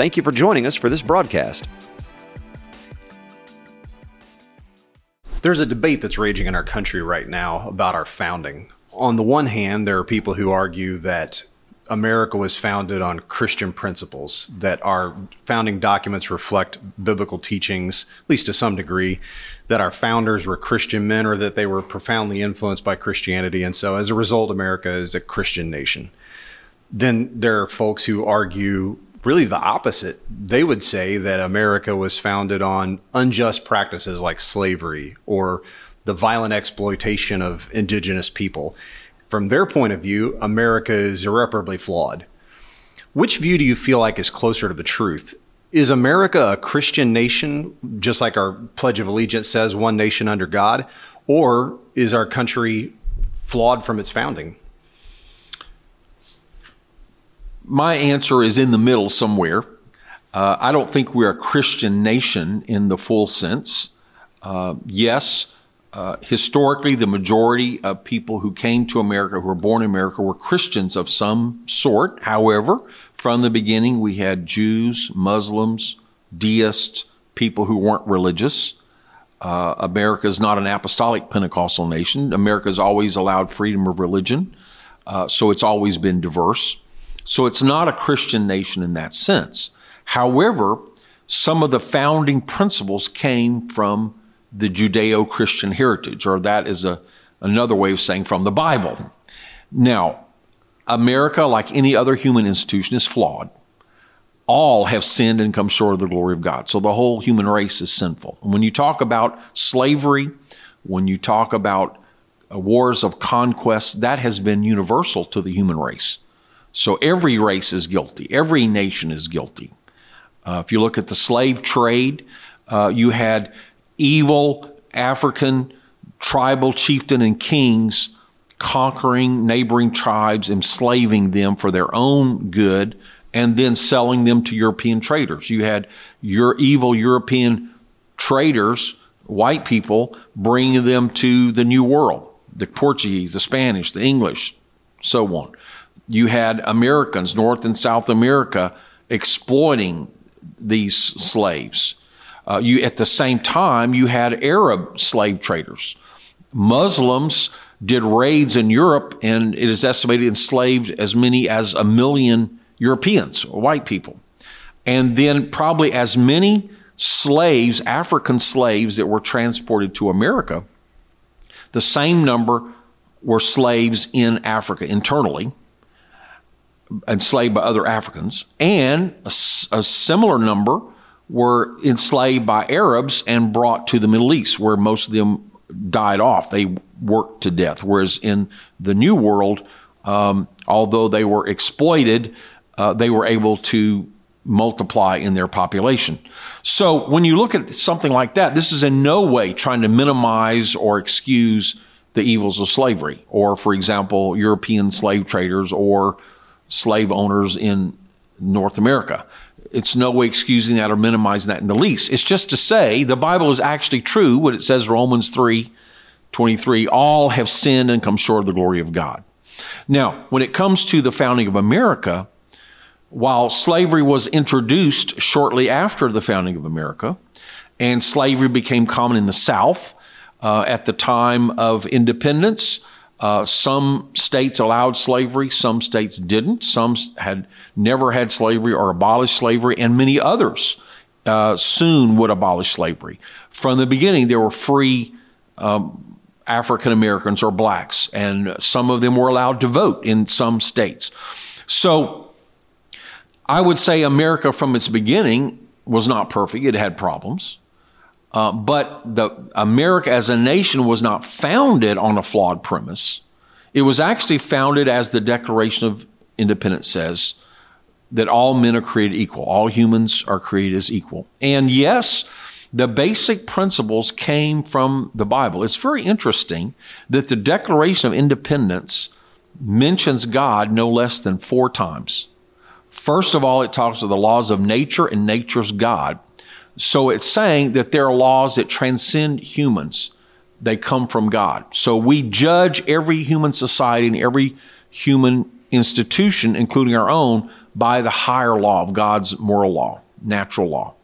Thank you for joining us for this broadcast. There's a debate that's raging in our country right now about our founding. On the one hand, there are people who argue that America was founded on Christian principles, that our founding documents reflect biblical teachings, at least to some degree, that our founders were Christian men or that they were profoundly influenced by Christianity. And so as a result, America is a Christian nation. Then there are folks who argue really the opposite. They would say that America was founded on unjust practices like slavery or the violent exploitation of indigenous people. From their point of view, America is irreparably flawed. Which view do you feel like is closer to the truth? Is America a Christian nation, just like our Pledge of Allegiance says, one nation under God? Or is our country flawed from its founding? My answer is in the middle somewhere. Uh, I don't think we're a Christian nation in the full sense. Uh, yes, uh, historically, the majority of people who came to America, who were born in America, were Christians of some sort. However, from the beginning, we had Jews, Muslims, deists, people who weren't religious. Uh, America is not an apostolic Pentecostal nation. America has always allowed freedom of religion, uh, so it's always been diverse. So it's not a Christian nation in that sense. However, some of the founding principles came from the Judeo Christian heritage, or that is a, another way of saying from the Bible. Now, America, like any other human institution, is flawed. All have sinned and come short of the glory of God. So the whole human race is sinful. When you talk about slavery, when you talk about uh, wars of conquest, that has been universal to the human race. So every race is guilty, every nation is guilty. Uh, if you look at the slave trade, uh, you had evil African tribal chieftain and kings conquering neighboring tribes, enslaving them for their own good, and then selling them to European traders. You had your evil European traders, white people, bringing them to the New World the Portuguese, the Spanish, the English, so on you had Americans, North and South America, exploiting these slaves. Uh, you, at the same time, you had Arab slave traders. Muslims did raids in Europe, and it is estimated enslaved as many as a million Europeans, white people. And then probably as many slaves, African slaves that were transported to America, the same number were slaves in Africa internally enslaved by other Africans, and a, a, similar number were enslaved by Arabs and brought to the Middle East, where most of them died off. They worked to death. Whereas in the New World, um, although they were exploited, uh, they were able to multiply in their population. So when you look at something like that, this is in no way trying to minimize or excuse the evils of slavery, or, for example, European slave traders or slave owners in North America. It's no way excusing that or minimizing that in the least. It's just to say the Bible is actually true, what it says Romans 3 23, all have sinned and come short of the glory of God. Now, when it comes to the founding of America, while slavery was introduced shortly after the founding of America, and slavery became common in the South uh, at the time of independence, uh, some states allowed slavery, some states didn't. Some had never had slavery or abolished slavery, and many others uh, soon would abolish slavery. From the beginning, there were free um, African Americans or blacks, and some of them were allowed to vote in some states. So I would say America from its beginning was not perfect, it had problems. Uh, but the America as a nation was not founded on a flawed premise. It was actually founded, as the Declaration of Independence says, that all men are created equal. All humans are created as equal. And yes, the basic principles came from the Bible. It's very interesting that the Declaration of Independence mentions God no less than four times. First of all, it talks of the laws of nature and nature's God. So it's saying that there are laws that transcend humans. They come from God. So we judge every human society and every human institution, including our own, by the higher law of God's moral law, natural law.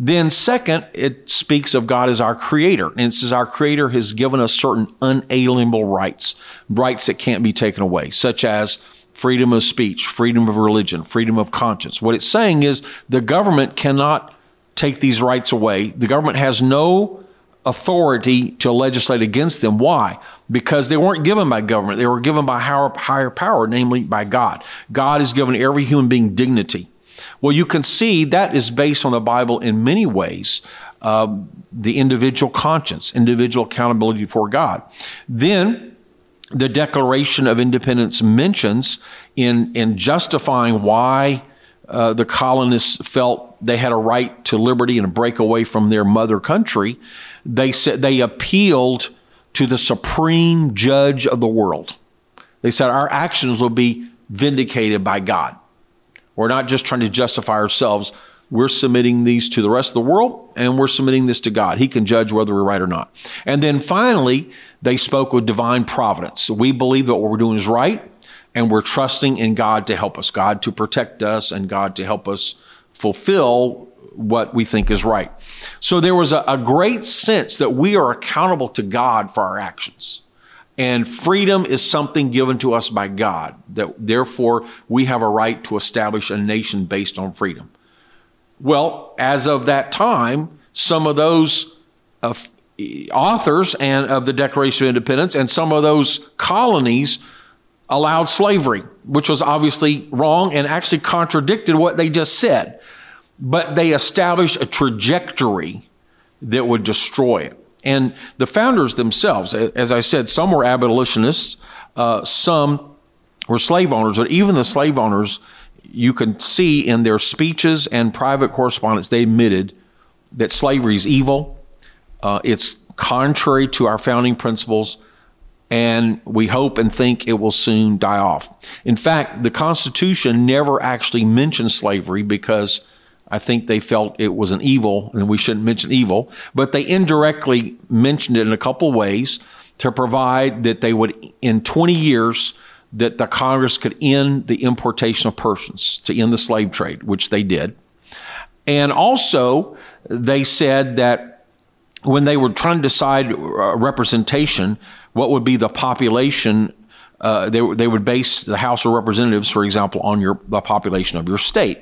Then, second, it speaks of God as our creator. And it says our creator has given us certain unalienable rights, rights that can't be taken away, such as freedom of speech, freedom of religion, freedom of conscience. What it's saying is the government cannot take these rights away. The government has no authority to legislate against them. Why? Because they weren't given by government. They were given by higher, higher power, namely by God. God has given every human being dignity. Well, you can see that is based on the Bible in many ways. Uh, the individual conscience, individual accountability for God. Then the Declaration of Independence mentions in, in justifying why uh, the colonists felt they had a right to liberty and a break away from their mother country, they said they appealed to the supreme judge of the world. They said our actions will be vindicated by God. We're not just trying to justify ourselves. We're submitting these to the rest of the world and we're submitting this to God. He can judge whether we're right or not. And then finally, they spoke with divine providence. We believe that what we're doing is right and we're trusting in God to help us, God to protect us and God to help us fulfill what we think is right. So there was a, a great sense that we are accountable to God for our actions. And freedom is something given to us by God, that therefore we have a right to establish a nation based on freedom. Well, as of that time, some of those uh, authors and of the Declaration of Independence and some of those colonies allowed slavery, which was obviously wrong and actually contradicted what they just said. But they established a trajectory that would destroy it. And the founders themselves, as I said, some were abolitionists, uh, some were slave owners, but even the slave owners, you can see in their speeches and private correspondence, they admitted that slavery is evil. Uh, it's contrary to our founding principles and we hope and think it will soon die off. In fact, the Constitution never actually mentioned slavery because I think they felt it was an evil and we shouldn't mention evil, but they indirectly mentioned it in a couple ways to provide that they would, in 20 years, that the Congress could end the importation of persons, to end the slave trade, which they did. And also, they said that when they were trying to decide representation, what would be the population uh, they, they would base the House of Representatives, for example, on your the population of your state.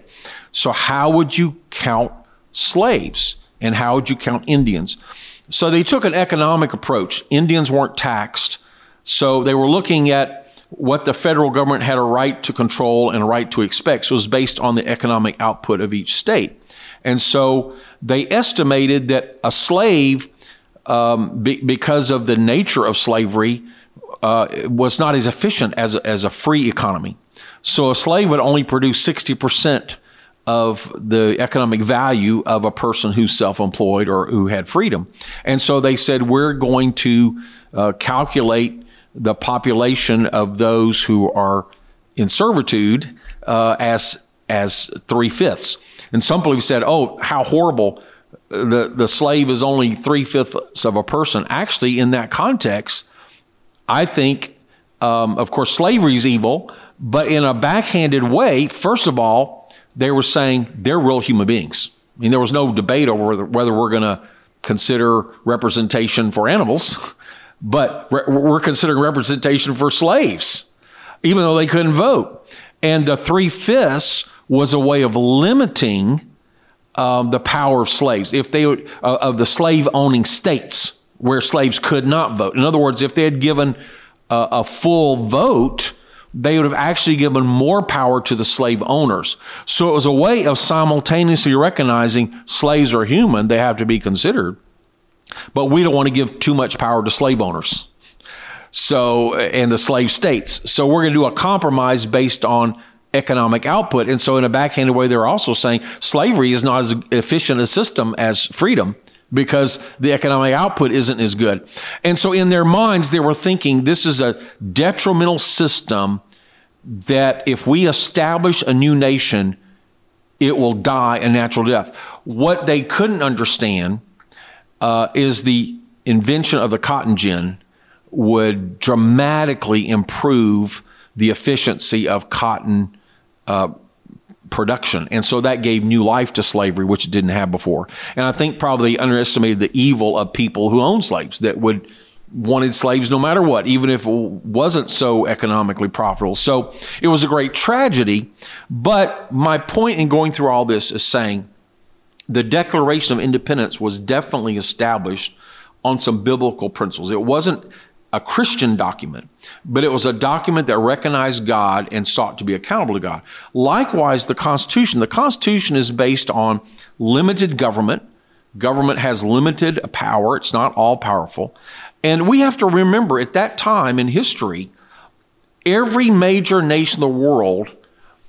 So how would you count slaves and how would you count Indians? So they took an economic approach. Indians weren't taxed, so they were looking at what the federal government had a right to control and a right to expect. So it was based on the economic output of each state. And so they estimated that a slave um, be, because of the nature of slavery, uh, was not as efficient as a, as a free economy. So a slave would only produce 60% of the economic value of a person who's self employed or who had freedom. And so they said, we're going to uh, calculate the population of those who are in servitude uh, as, as three fifths. And some have said, oh, how horrible the, the slave is only three fifths of a person. Actually, in that context, I think, um, of course, slavery is evil, but in a backhanded way, first of all, they were saying they're real human beings. I mean, there was no debate over whether, we're going to consider representation for animals, but re- we're considering representation for slaves, even though they couldn't vote. And the three fifths was a way of limiting um, the power of slaves, if they uh, of the slave owning states where slaves could not vote. In other words, if they had given a, a full vote, they would have actually given more power to the slave owners. So it was a way of simultaneously recognizing slaves are human, they have to be considered, but we don't want to give too much power to slave owners. So, and the slave states. So we're going to do a compromise based on economic output. And so, in a backhanded way, they're also saying slavery is not as efficient a system as freedom because the economic output isn't as good. And so, in their minds, they were thinking this is a detrimental system that if we establish a new nation, it will die a natural death. What they couldn't understand uh, is the invention of the cotton gin would dramatically improve the efficiency of cotton uh, production. And so that gave new life to slavery, which it didn't have before. And I think probably underestimated the evil of people who owned slaves that would wanted slaves no matter what, even if it wasn't so economically profitable. So it was a great tragedy. But my point in going through all this is saying the Declaration of Independence was definitely established on some biblical principles. It wasn't a Christian document, but it was a document that recognized God and sought to be accountable to God. Likewise, the Constitution. The Constitution is based on limited government. Government has limited power. It's not all powerful. And we have to remember at that time in history, every major nation in the world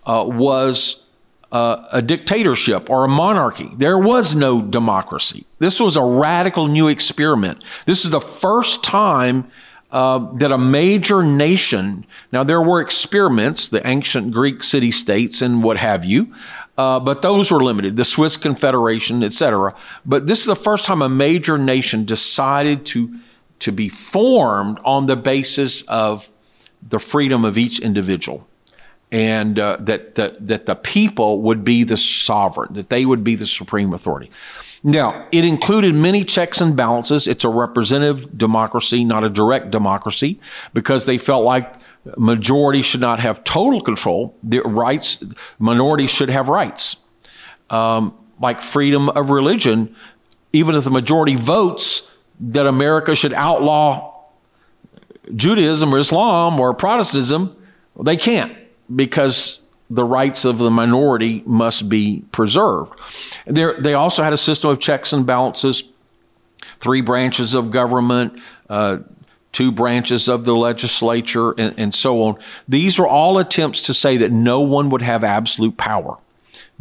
uh, was uh, a dictatorship or a monarchy. There was no democracy. This was a radical new experiment. This is the first time uh, that a major nation, now there were experiments, the ancient Greek city states and what have you, uh, but those were limited, the Swiss Confederation, etc. But this is the first time a major nation decided to, to be formed on the basis of the freedom of each individual and uh, that, that, that the people would be the sovereign, that they would be the supreme authority. Now, it included many checks and balances. It's a representative democracy, not a direct democracy, because they felt like majority should not have total control. The rights, minorities should have rights. Um, like freedom of religion, even if the majority votes that America should outlaw Judaism or Islam or Protestantism, they can't because the rights of the minority must be preserved. There, they also had a system of checks and balances, three branches of government, uh, two branches of the legislature, and, and, so on. These are all attempts to say that no one would have absolute power.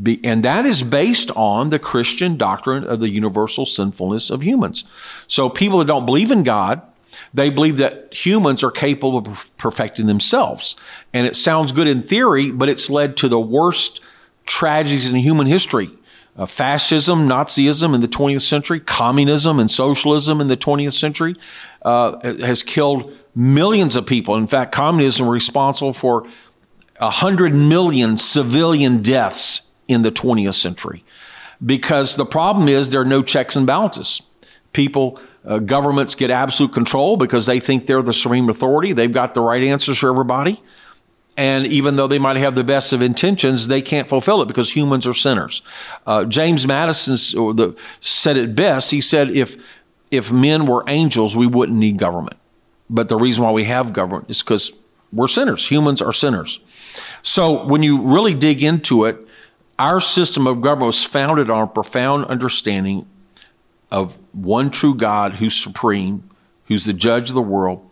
Be, and that is based on the Christian doctrine of the universal sinfulness of humans. So people that don't believe in God, they believe that humans are capable of perfecting themselves. And it sounds good in theory, but it's led to the worst tragedies in human history. Uh, fascism, Nazism in the 20th century, communism and socialism in the 20th century uh, has killed millions of people. In fact, communism was responsible for 100 million civilian deaths in the 20th century because the problem is there are no checks and balances. People uh, governments get absolute control because they think they're the supreme authority. They've got the right answers for everybody. And even though they might have the best of intentions, they can't fulfill it because humans are sinners. Uh, James Madison said it best. He said, if, if men were angels, we wouldn't need government. But the reason why we have government is because we're sinners. Humans are sinners. So when you really dig into it, our system of government was founded on a profound understanding of one true God who's supreme, who's the judge of the world.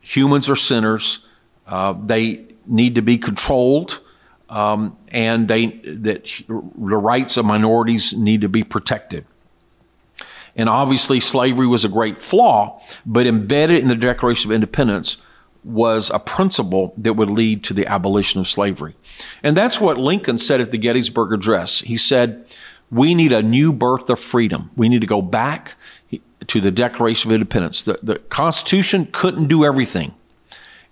Humans are sinners. Uh, they need to be controlled, um, and they that the rights of minorities need to be protected. And obviously, slavery was a great flaw, but embedded in the Declaration of Independence was a principle that would lead to the abolition of slavery. And that's what Lincoln said at the Gettysburg Address. He said, we need a new birth of freedom. We need to go back to the Declaration of Independence. The, the Constitution couldn't do everything.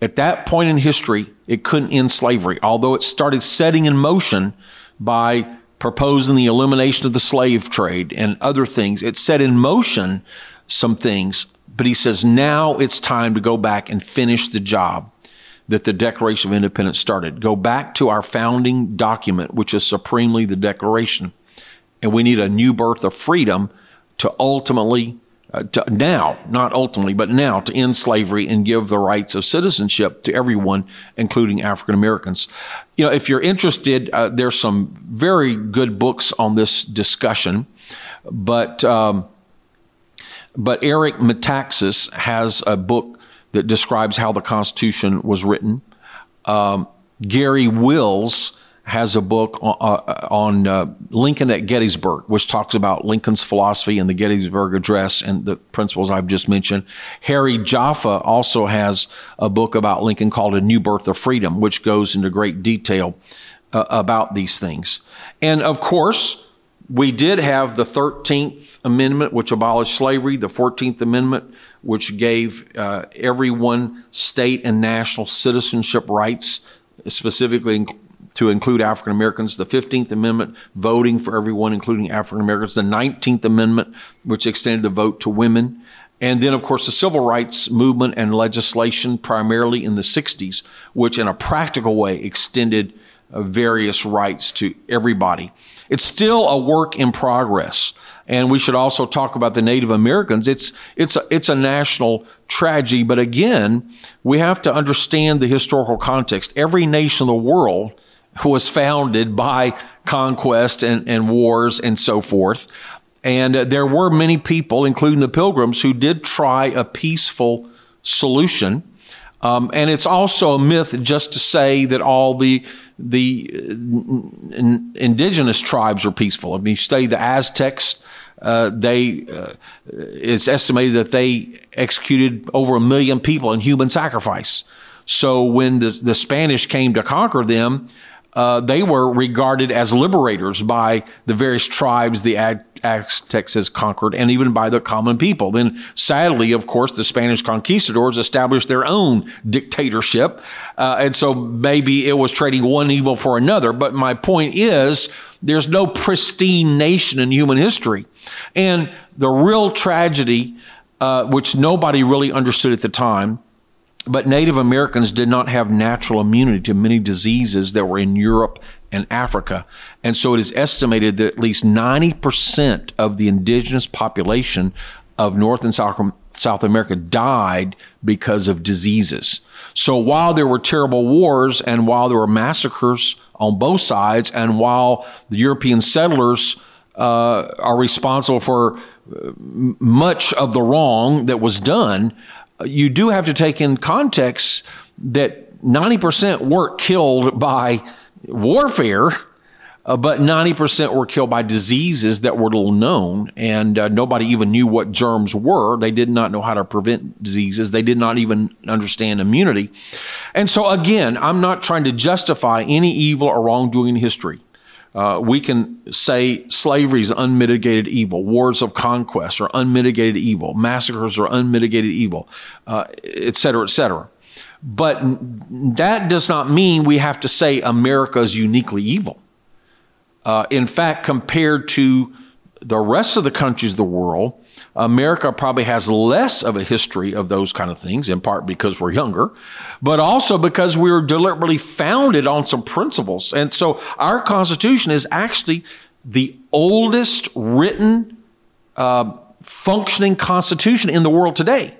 At that point in history, it couldn't end slavery, although it started setting in motion by proposing the elimination of the slave trade and other things. It set in motion some things, but he says now it's time to go back and finish the job that the Declaration of Independence started. Go back to our founding document, which is supremely the Declaration and we need a new birth of freedom to ultimately uh, to now, not ultimately, but now to end slavery and give the rights of citizenship to everyone, including African Americans. You know, if you're interested, uh, there's some very good books on this discussion, but um, but Eric Metaxas has a book that describes how the Constitution was written. Um, Garry Wills has a book on, uh, on uh, Lincoln at Gettysburg, which talks about Lincoln's philosophy and the Gettysburg Address and the principles I've just mentioned. Harry Jaffa also has a book about Lincoln called A New Birth of Freedom, which goes into great detail uh, about these things. And of course, we did have the 13th Amendment, which abolished slavery, the 14th Amendment, which gave uh, everyone state and national citizenship rights, specifically to include African Americans, the 15th Amendment, voting for everyone, including African Americans, the 19th Amendment, which extended the vote to women, and then, of course, the civil rights movement and legislation, primarily in the 60s, which in a practical way extended uh, various rights to everybody. It's still a work in progress. And we should also talk about the Native Americans. It's, it's, a, it's a national tragedy. But again, we have to understand the historical context. Every nation in the world was founded by conquest and, and wars and so forth. And uh, there were many people, including the pilgrims, who did try a peaceful solution. Um, and it's also a myth just to say that all the the uh, indigenous tribes were peaceful. I mean, you study the Aztecs, uh, they uh, it's estimated that they executed over a million people in human sacrifice. So when the, the Spanish came to conquer them, uh, they were regarded as liberators by the various tribes the Aztecs has conquered and even by the common people. Then, sadly, of course, the Spanish conquistadors established their own dictatorship. Uh, and so maybe it was trading one evil for another. But my point is, there's no pristine nation in human history. And the real tragedy, uh, which nobody really understood at the time, but Native Americans did not have natural immunity to many diseases that were in Europe and Africa. And so it is estimated that at least 90% of the indigenous population of North and South, America died because of diseases. So while there were terrible wars and while there were massacres on both sides, and while the European settlers uh, are responsible for uh, much of the wrong that was done, you do have to take in context that 90% weren't killed by warfare, uh, but 90% were killed by diseases that were little known, and uh, nobody even knew what germs were. They did not know how to prevent diseases. They did not even understand immunity. And so, again, I'm not trying to justify any evil or wrongdoing in history. Uh, we can say slavery is unmitigated evil, wars of conquest are unmitigated evil, massacres are unmitigated evil, uh, et cetera, et cetera. But that does not mean we have to say America is uniquely evil. Uh, in fact, compared to the rest of the countries of the world, America probably has less of a history of those kind of things, in part because we're younger, but also because we were deliberately founded on some principles. And so our Constitution is actually the oldest written, uh, functioning Constitution in the world today.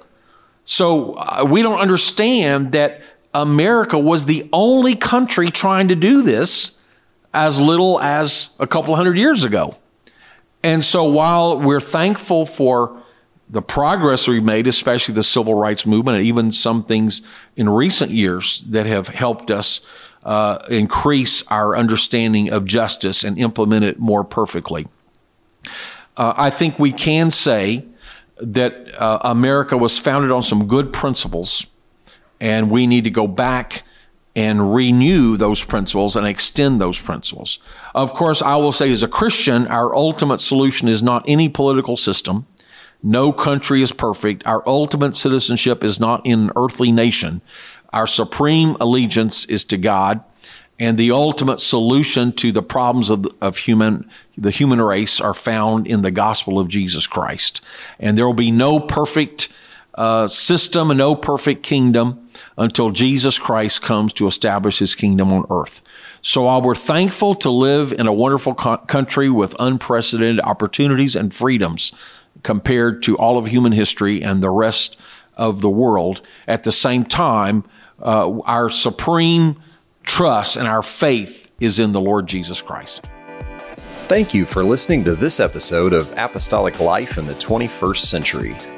So uh, we don't understand that America was the only country trying to do this as little as a couple hundred years ago. And so while we're thankful for the progress we've made, especially the civil rights movement, and even some things in recent years that have helped us uh, increase our understanding of justice and implement it more perfectly. Uh, I think we can say that uh, America was founded on some good principles, and we need to go back and renew those principles and extend those principles. Of course, I will say as a Christian, our ultimate solution is not any political system. No country is perfect. Our ultimate citizenship is not in an earthly nation. Our supreme allegiance is to God. And the ultimate solution to the problems of, of human, the human race are found in the gospel of Jesus Christ. And there will be no perfect uh, system and no perfect kingdom until Jesus Christ comes to establish his kingdom on earth. So while we're thankful to live in a wonderful co- country with unprecedented opportunities and freedoms compared to all of human history and the rest of the world, at the same time, uh, our supreme trust and our faith is in the Lord Jesus Christ. Thank you for listening to this episode of Apostolic Life in the 21st Century.